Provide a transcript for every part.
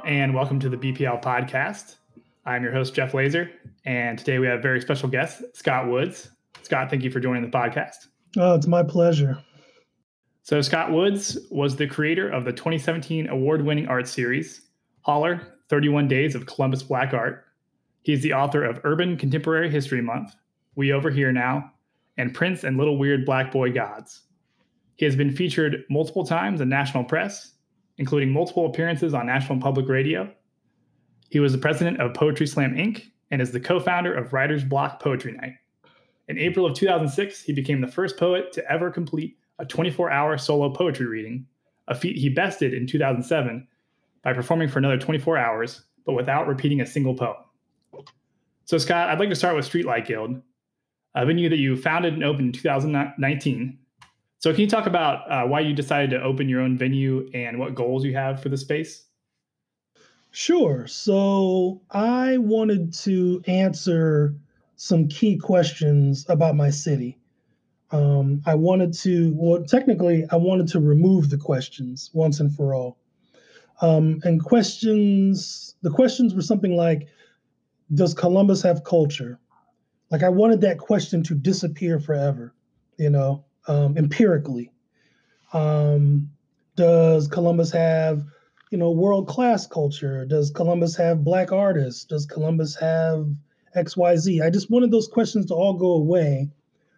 Hello, and welcome to the BPL podcast. I'm your host, Jeff Laser, and today we have a very special guest, Scott Woods. Scott, thank you for joining the podcast. Oh, it's my pleasure. So, Scott Woods was the creator of the 2017 award winning art series, Holler 31 Days of Columbus Black Art. He's the author of Urban Contemporary History Month, We Over Here Now, and Prince and Little Weird Black Boy Gods. He has been featured multiple times in national press, including multiple appearances on National Public Radio. He was the president of Poetry Slam Inc. and is the co founder of Writer's Block Poetry Night. In April of 2006, he became the first poet to ever complete a 24 hour solo poetry reading, a feat he bested in 2007 by performing for another 24 hours, but without repeating a single poem. So, Scott, I'd like to start with Streetlight Guild, a venue that you founded and opened in 2019. So, can you talk about uh, why you decided to open your own venue and what goals you have for the space? Sure. So, I wanted to answer some key questions about my city. Um, I wanted to, well, technically, I wanted to remove the questions once and for all. Um, and questions, the questions were something like, does Columbus have culture? Like I wanted that question to disappear forever, you know, um, empirically. Um, does Columbus have, you know, world class culture? Does Columbus have black artists? Does Columbus have XYZ? I just wanted those questions to all go away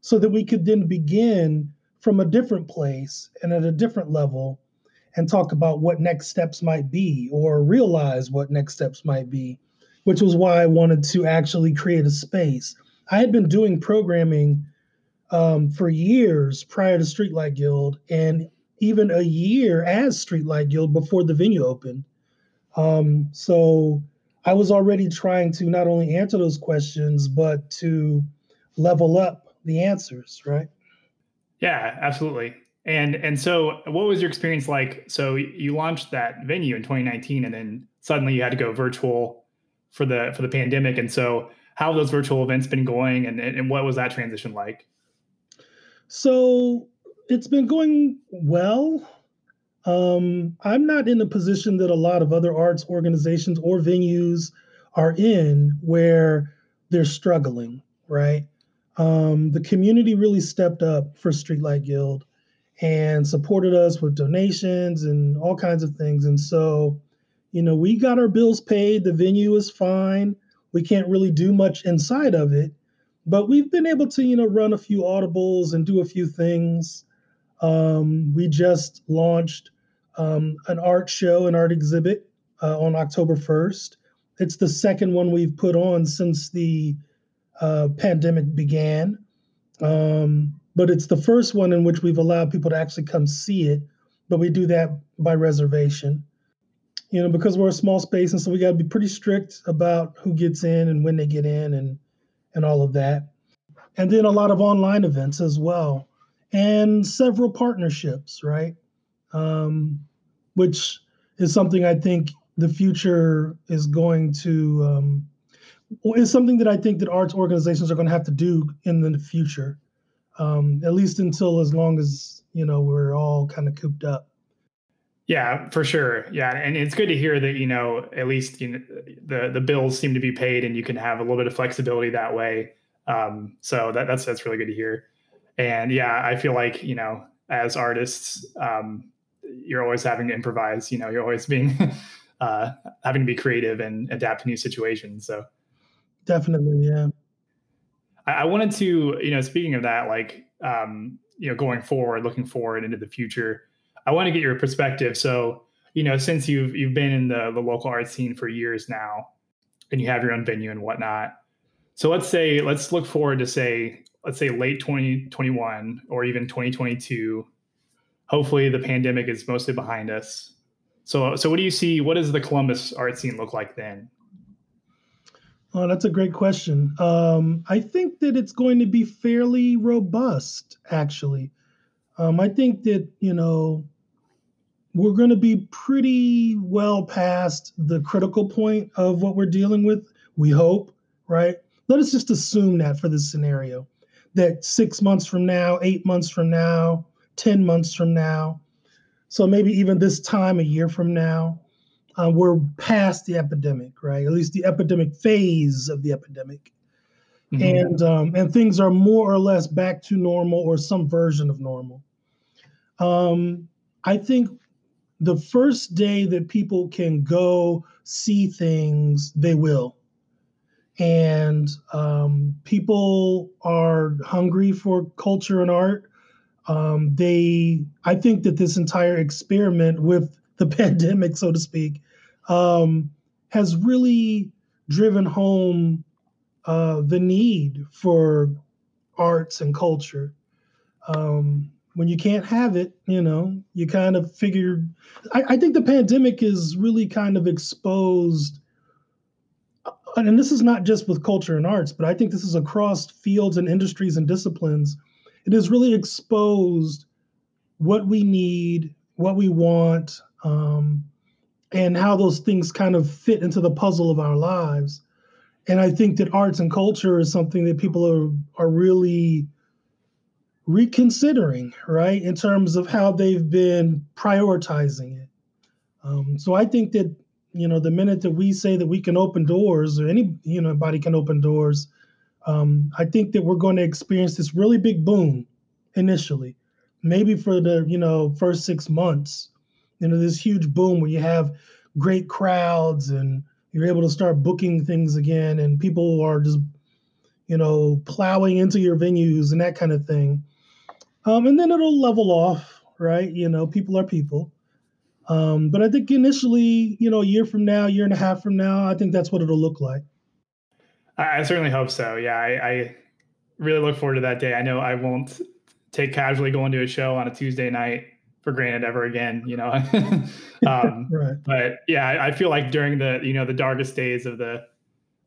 so that we could then begin from a different place and at a different level and talk about what next steps might be or realize what next steps might be, which was why I wanted to actually create a space. I had been doing programming um, for years prior to Streetlight Guild and even a year as Streetlight Guild before the venue opened. Um, so I was already trying to not only answer those questions, but to level up the answers, right? Yeah, absolutely. And and so what was your experience like? So you launched that venue in 2019 and then suddenly you had to go virtual for the for the pandemic. And so how have those virtual events been going and, and what was that transition like? So it's been going well. Um, I'm not in the position that a lot of other arts organizations or venues are in where they're struggling, right? Um, the community really stepped up for Streetlight Guild and supported us with donations and all kinds of things. And so, you know, we got our bills paid. The venue is fine. We can't really do much inside of it, but we've been able to, you know, run a few audibles and do a few things. Um, we just launched um, an art show, an art exhibit uh, on October 1st. It's the second one we've put on since the uh, pandemic began. Um, but it's the first one in which we've allowed people to actually come see it. But we do that by reservation, you know, because we're a small space, and so we got to be pretty strict about who gets in and when they get in, and and all of that. And then a lot of online events as well, and several partnerships, right? Um, which is something I think the future is going to um, is something that I think that arts organizations are going to have to do in the future um, at least until as long as you know we're all kind of cooped up. Yeah, for sure. Yeah, and it's good to hear that you know at least you know, the the bills seem to be paid, and you can have a little bit of flexibility that way. Um, so that, that's that's really good to hear. And yeah, I feel like you know as artists, um, you're always having to improvise. You know, you're always being uh, having to be creative and adapt to new situations. So definitely, yeah. I, wanted to, you know, speaking of that, like, um, you know, going forward, looking forward into the future, I want to get your perspective. So, you know, since you've you've been in the the local art scene for years now, and you have your own venue and whatnot. So let's say let's look forward to say let's say late 2021 or even 2022. Hopefully, the pandemic is mostly behind us. So, so what do you see? What does the Columbus art scene look like then? Oh, that's a great question. Um, I think that it's going to be fairly robust, actually. Um, I think that, you know, we're going to be pretty well past the critical point of what we're dealing with. We hope, right? Let us just assume that for this scenario, that six months from now, eight months from now, 10 months from now, so maybe even this time a year from now, uh, we're past the epidemic, right? At least the epidemic phase of the epidemic, mm-hmm. and um, and things are more or less back to normal or some version of normal. Um, I think the first day that people can go see things, they will. And um, people are hungry for culture and art. Um, they, I think that this entire experiment with the pandemic, so to speak, um, has really driven home uh, the need for arts and culture. Um, when you can't have it, you know, you kind of figure. I, I think the pandemic is really kind of exposed, uh, and this is not just with culture and arts, but I think this is across fields and industries and disciplines. It has really exposed what we need, what we want, um, and how those things kind of fit into the puzzle of our lives. And I think that arts and culture is something that people are are really reconsidering, right, in terms of how they've been prioritizing it. Um, so I think that you know the minute that we say that we can open doors, or any you know anybody can open doors, um, I think that we're going to experience this really big boom initially, maybe for the you know first six months. You know this huge boom where you have great crowds and you're able to start booking things again, and people are just you know plowing into your venues and that kind of thing. Um, and then it'll level off, right? You know, people are people. Um, but I think initially, you know, a year from now, year and a half from now, I think that's what it'll look like. I, certainly hope so. Yeah, I, I, really look forward to that day. I know I won't take casually going to a show on a Tuesday night for granted ever again. You know, um, right. but yeah, I, I feel like during the you know the darkest days of the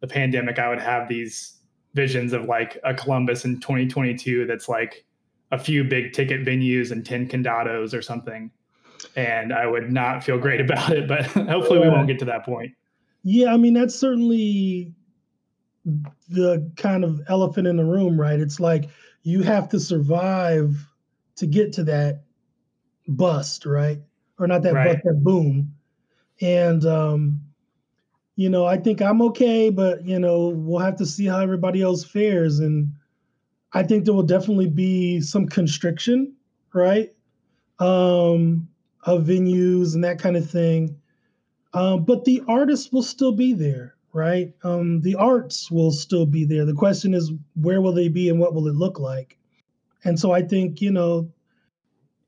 the pandemic, I would have these visions of like a Columbus in 2022 that's like a few big ticket venues and 10 condados or something. And I would not feel great about it, but hopefully we won't get to that point. Yeah, I mean, that's certainly the kind of elephant in the room, right? It's like you have to survive to get to that bust, right? Or not that right. bust, that boom. And um, you know, I think I'm okay, but you know, we'll have to see how everybody else fares. And I think there will definitely be some constriction, right? Um, of venues and that kind of thing. Um, but the artists will still be there, right? Um, the arts will still be there. The question is, where will they be and what will it look like? And so I think, you know,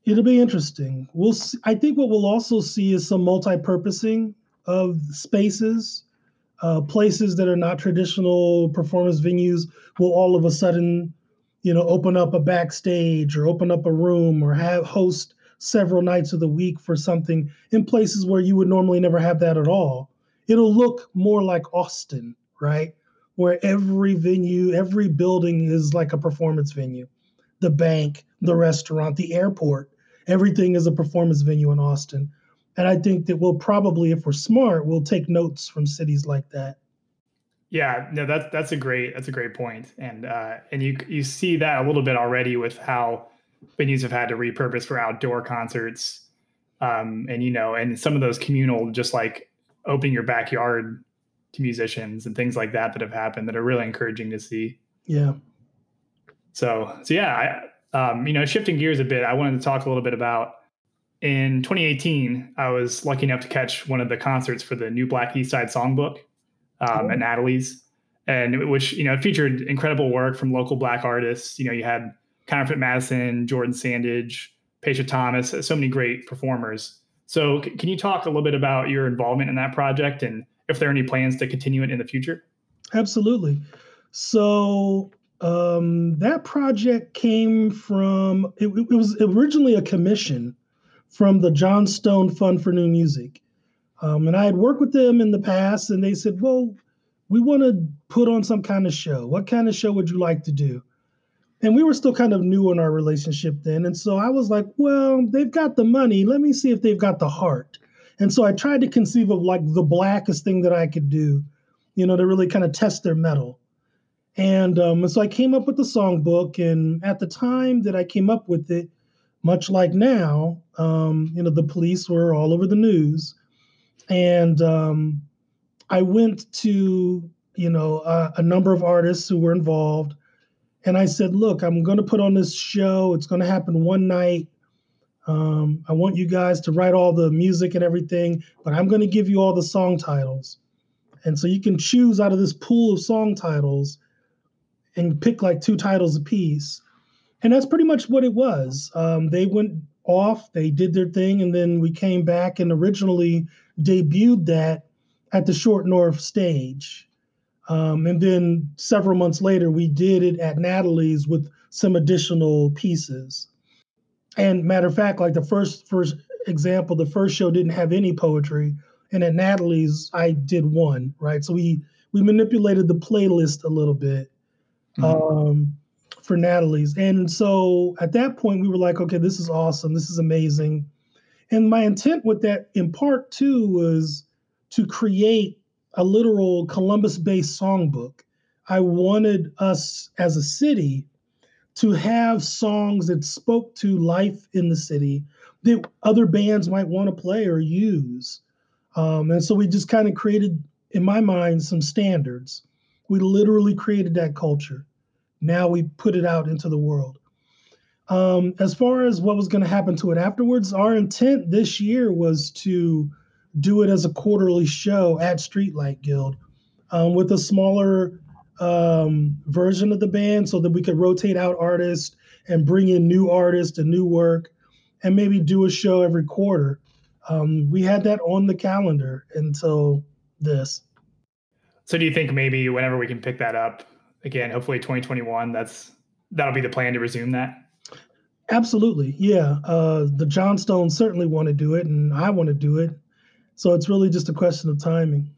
it'll be interesting. We'll see, I think what we'll also see is some multi-purposing of spaces. Uh, places that are not traditional performance venues will all of a sudden you know, open up a backstage or open up a room or have host several nights of the week for something in places where you would normally never have that at all. It'll look more like Austin, right? Where every venue, every building is like a performance venue. The bank, the restaurant, the airport, everything is a performance venue in Austin. And I think that we'll probably, if we're smart, we'll take notes from cities like that. Yeah, no, that's that's a great that's a great point, and uh, and you you see that a little bit already with how venues have had to repurpose for outdoor concerts, um, and you know, and some of those communal, just like opening your backyard to musicians and things like that that have happened that are really encouraging to see. Yeah. So so yeah, I, um, you know, shifting gears a bit, I wanted to talk a little bit about in 2018. I was lucky enough to catch one of the concerts for the new Black East Side Songbook um, at Natalie's, and which you know featured incredible work from local Black artists. You know, you had Counterfeit Madison, Jordan Sandage, Paisha Thomas, so many great performers. So, c- can you talk a little bit about your involvement in that project and if there are any plans to continue it in the future? Absolutely. So, um, that project came from, it, it, was originally a commission from the Johnstone Fund for New Music. Um, and I had worked with them in the past, and they said, "Well, we want to put on some kind of show. What kind of show would you like to do?" And we were still kind of new in our relationship then, and so I was like, "Well, they've got the money. Let me see if they've got the heart." And so I tried to conceive of like the blackest thing that I could do, you know, to really kind of test their mettle. And, um, so I came up with the songbook, and at the time that I came up with it, much like now, um, you know, the police were all over the news and um, I went to you know a number of artists who were involved, and I said, "Look, I'm going to put on this show. It's going to happen one night. Um, I want you guys to write all the music and everything, but I'm going to give you all the song titles, and so you can choose out of this pool of song titles." And pick like two titles a piece and that's pretty much what it was. Um, they went off, they did their thing, and then we came back and originally debuted that at the Short North stage. Um, and then several months later, we did it at Natalie's with some additional pieces. And matter of fact, like the first first example, the first show didn't have any poetry, and at Natalie's I did one, right? So we we manipulated the playlist a little bit. Mm-hmm. Um, for Natalie's. And so at that point, we were like, okay, this is awesome. This is amazing. And my intent with that, in part two, was to create a literal Columbus based songbook. I wanted us as a city to have songs that spoke to life in the city that other bands might want to play or use. Um, and so we just kind of created, in my mind, some standards. We literally created that culture. Now we put it out into the world. Um, as far as what was going to happen to it afterwards, our intent this year was to do it as a quarterly show at Streetlight Guild um, with a smaller um, version of the band so that we could rotate out artists and bring in new artists and new work and maybe do a show every quarter. Um, we had that on the calendar until this. So, do you think maybe whenever we can pick that up, again, hopefully 2021, that's that'll be the plan to resume that. Absolutely, yeah. Uh, the Johnstones certainly want to do it, and I want to do it. So it's really just a question of timing.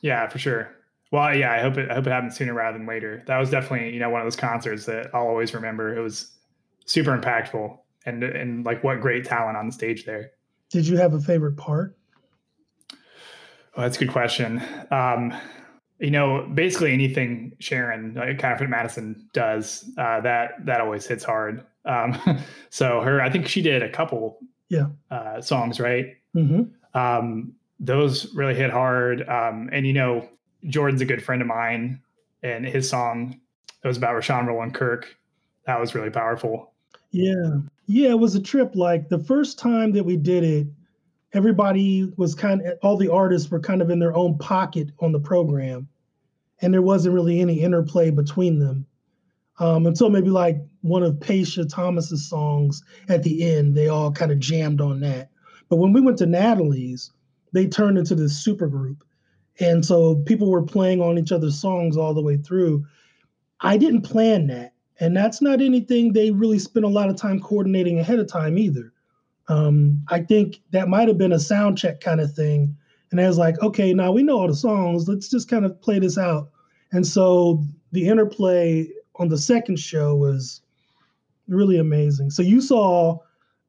Yeah, for sure. Well, yeah, I hope it. I hope it happens sooner rather than later. That was definitely, you know, one of those concerts that I'll always remember. It was super impactful, and and like what great talent on the stage there. Did you have a favorite part? Oh, that's a good question. Um, you know, basically anything Sharon, like Counterfeit Madison does, uh, that that always hits hard. Um, so her, I think she did a couple, yeah, uh, songs, right? Mm-hmm. Um, those really hit hard. Um, and you know, Jordan's a good friend of mine, and his song it was about Rahsaan Roland Kirk. That was really powerful. Yeah, yeah, it was a trip. Like the first time that we did it, everybody was kind of all the artists were kind of in their own pocket on the program and there wasn't really any interplay between them um, until maybe like one of Paisha Thomas's songs at the end. They all kind of jammed on that. But when we went to Natalie's, they turned into this super group, and so people were playing on each other's songs all the way through. I didn't plan that, and that's not anything they really spent a lot of time coordinating ahead of time either. Um, I think that might have been a sound check kind of thing. And I was like, okay, now we know all the songs. Let's just kind of play this out. And so the interplay on the second show was really amazing. So you saw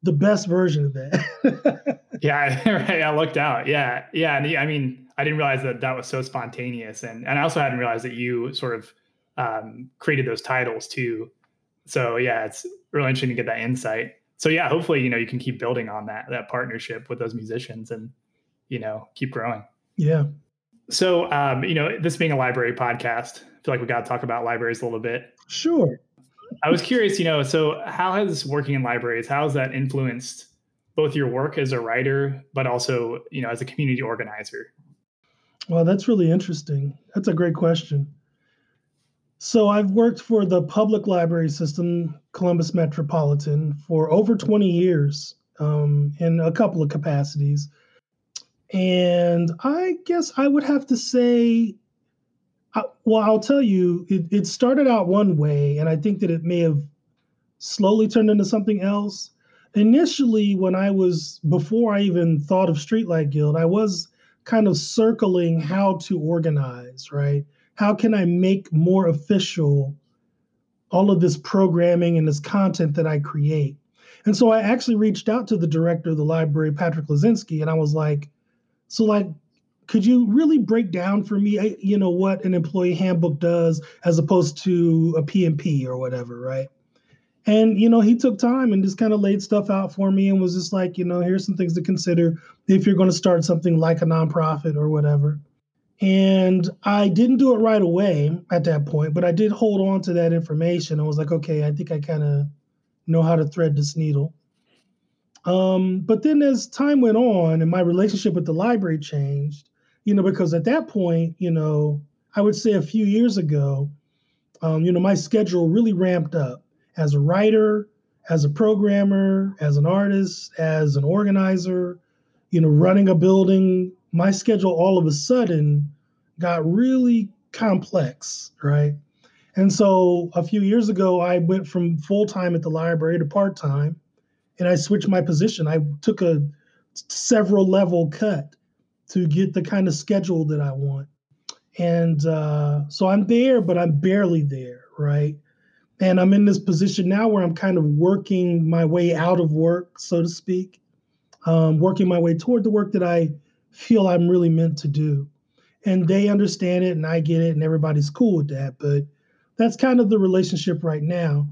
the best version of that. yeah, right. I looked out. Yeah, yeah. And I mean, I didn't realize that that was so spontaneous, and and I also hadn't realized that you sort of um, created those titles too. So yeah, it's really interesting to get that insight so yeah, hopefully, you know, you can keep building on that that partnership with those musicians and, you know, keep growing. Yeah. So um, you know, this being a library podcast, I feel like we got to talk about libraries a little bit. Sure. I was curious, you know, so how has working in libraries, how has that influenced both your work as a writer, but also, you know, as a community organizer? Well, that's really interesting. That's a great question. So I've worked for the public library system, Columbus Metropolitan, for over 20 years um, in a couple of capacities. And I guess I would have to say, uh, well, I'll tell you, it, it started out one way, and I think that it may have slowly turned into something else. Initially, when I was, before I even thought of Streetlight Guild, I was kind of circling how to organize, right? How can I make more official all of this programming and this content that I create? And so I actually reached out to the director of the library, Patrick Losinski, and I was like, so like, could you really break down for me, you know, what an employee handbook does as opposed to a PMP or whatever, right? And you know, he took time and just kind of laid stuff out for me and was just like, you know, here's some things to consider if you're going to start something like a nonprofit or whatever. And I didn't do it right away at that point, but I did hold on to that information. I was like, okay, I think I kind of know how to thread this needle. Um, but then as time went on and my relationship with the library changed, you know, because at that point, you know, I would say a few years ago, um, you know, my schedule really ramped up as a writer, as a programmer, as an artist, as an organizer, you know, running a building, my schedule all of a sudden got really complex, right? And so a few years ago, I went from full time at the library to part time, and I switched my position. I took a several level cut to get the kind of schedule that I want. And uh, so I'm there, but I'm barely there, right? And I'm in this position now where I'm kind of working my way out of work, so to speak, um, working my way toward the work that I feel I'm really meant to do. And they understand it and I get it and everybody's cool with that. But that's kind of the relationship right now.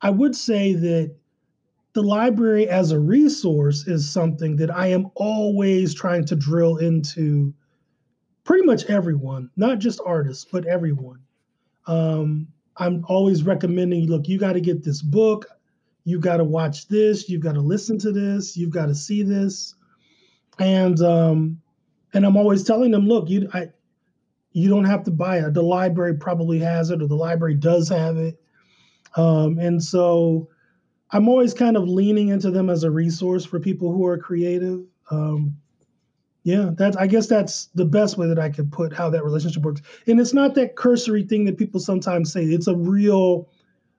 I would say that the library as a resource is something that I am always trying to drill into pretty much everyone, not just artists, but everyone. Um, I'm always recommending look, you got to get this book, you got to watch this, you've got to listen to this, you've got to see this and um, and I'm always telling them, look, you I, you don't have to buy it. The library probably has it, or the library does have it. Um, and so I'm always kind of leaning into them as a resource for people who are creative. Um, yeah, that's I guess that's the best way that I could put how that relationship works. And it's not that cursory thing that people sometimes say. It's a real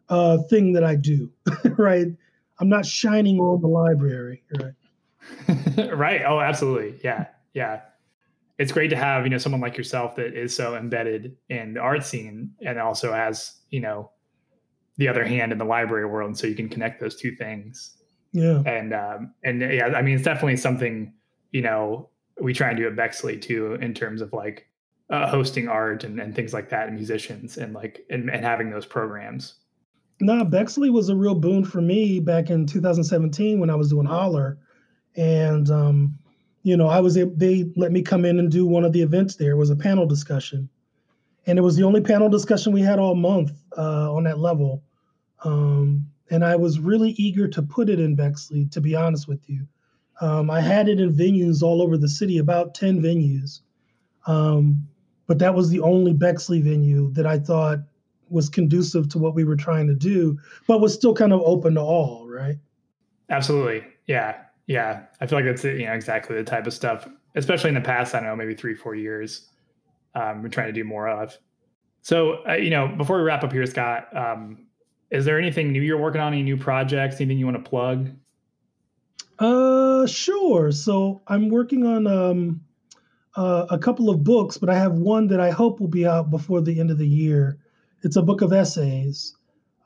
uh, thing that I do, right? I'm not shining on the library, right? right. Oh, absolutely. Yeah. Yeah. It's great to have, you know, someone like yourself that is so embedded in the art scene and also has, you know, the other hand in the library world. And so you can connect those two things. Yeah. And, um, and yeah, I mean, it's definitely something, you know, we try and do at Bexley too, in terms of like uh, hosting art and, and things like that and musicians and like, and, and having those programs. No, Bexley was a real boon for me back in 2017 when I was doing Holler and um, you know, I was they let me come in and do one of the events there. It was a panel discussion, and it was the only panel discussion we had all month uh, on that level. Um, and I was really eager to put it in Bexley, to be honest with you. Um, I had it in venues all over the city, about 10 venues. Um, but that was the only Bexley venue that I thought was conducive to what we were trying to do, but was still kind of open to all, right? Absolutely. Yeah. Yeah, I feel like that's you know exactly the type of stuff, especially in the past. I don't know, maybe three, four years. Um, we're trying to do more of. So, uh, you know, before we wrap up here, Scott, um, is there anything new you're working on? Any new projects? Anything you want to plug? Uh, sure. So I'm working on um, uh, a couple of books, but I have one that I hope will be out before the end of the year. It's a book of essays,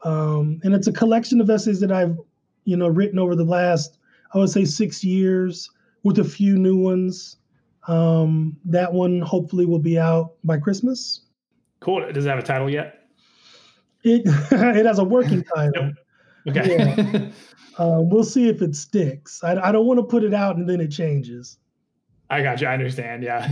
um, and it's a collection of essays that I've, you know, written over the last I would say six years with a few new ones. Um, that one hopefully will be out by Christmas. Cool. Does it have a title yet? It it has a working title. okay. Yeah. uh, we'll see if it sticks. I, I don't want to put it out and then it changes. I got you. I understand. Yeah.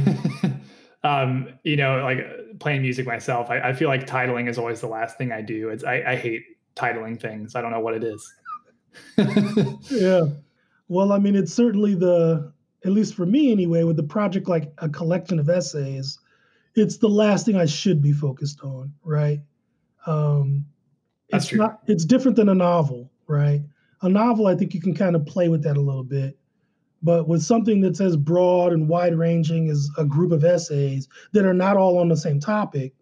um, you know, like playing music myself, I, I, feel like titling is always the last thing I do. It's I, I hate titling things. I don't know what it is. yeah. Well, I mean, it's certainly the, at least for me anyway, with the project like a collection of essays, it's the last thing I should be focused on, right? Um, That's it's true. not. It's different than a novel, right? A novel, I think you can kind of play with that a little bit, but with something that's as broad and wide ranging as a group of essays that are not all on the same topic,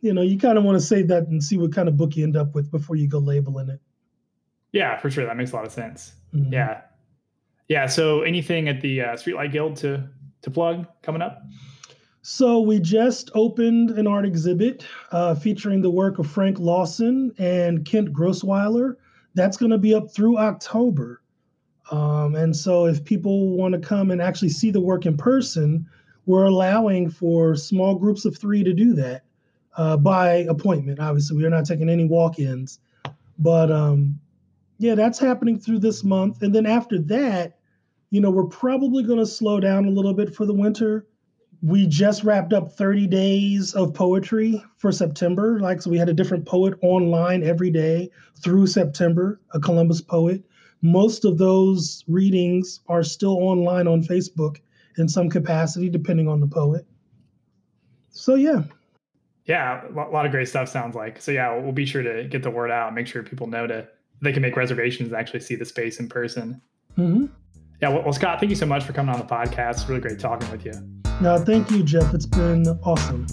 you know, you kind of want to save that and see what kind of book you end up with before you go labeling it. Yeah, for sure. That makes a lot of sense. Mhm. Yeah. Yeah. So anything at the uh, Streetlight Guild to to plug coming up? So we just opened an art exhibit uh, featuring the work of Frank Lawson and Kent Grossweiler. That's going to be up through October. Um, and so if people want to come and actually see the work in person, we're allowing for small groups of three to do that uh, by appointment. Obviously, we are not taking any walk-ins, But um, yeah, that's happening through this month. And then after that, you know, we're probably going to slow down a little bit for the winter. We just wrapped up 30 days of poetry for September. Like, so we had a different poet online every day through September, a Columbus poet. Most of those readings are still online on Facebook in some capacity, depending on the poet. So, yeah. Yeah, a lot of great stuff sounds like. So, yeah, we'll be sure to get the word out, make sure people know to they can make reservations and actually see the space in person. Mm-hmm. Yeah, well, Scott, thank you so much for coming on the podcast. It's really great talking with you. No, thank you, Jeff. It's been awesome.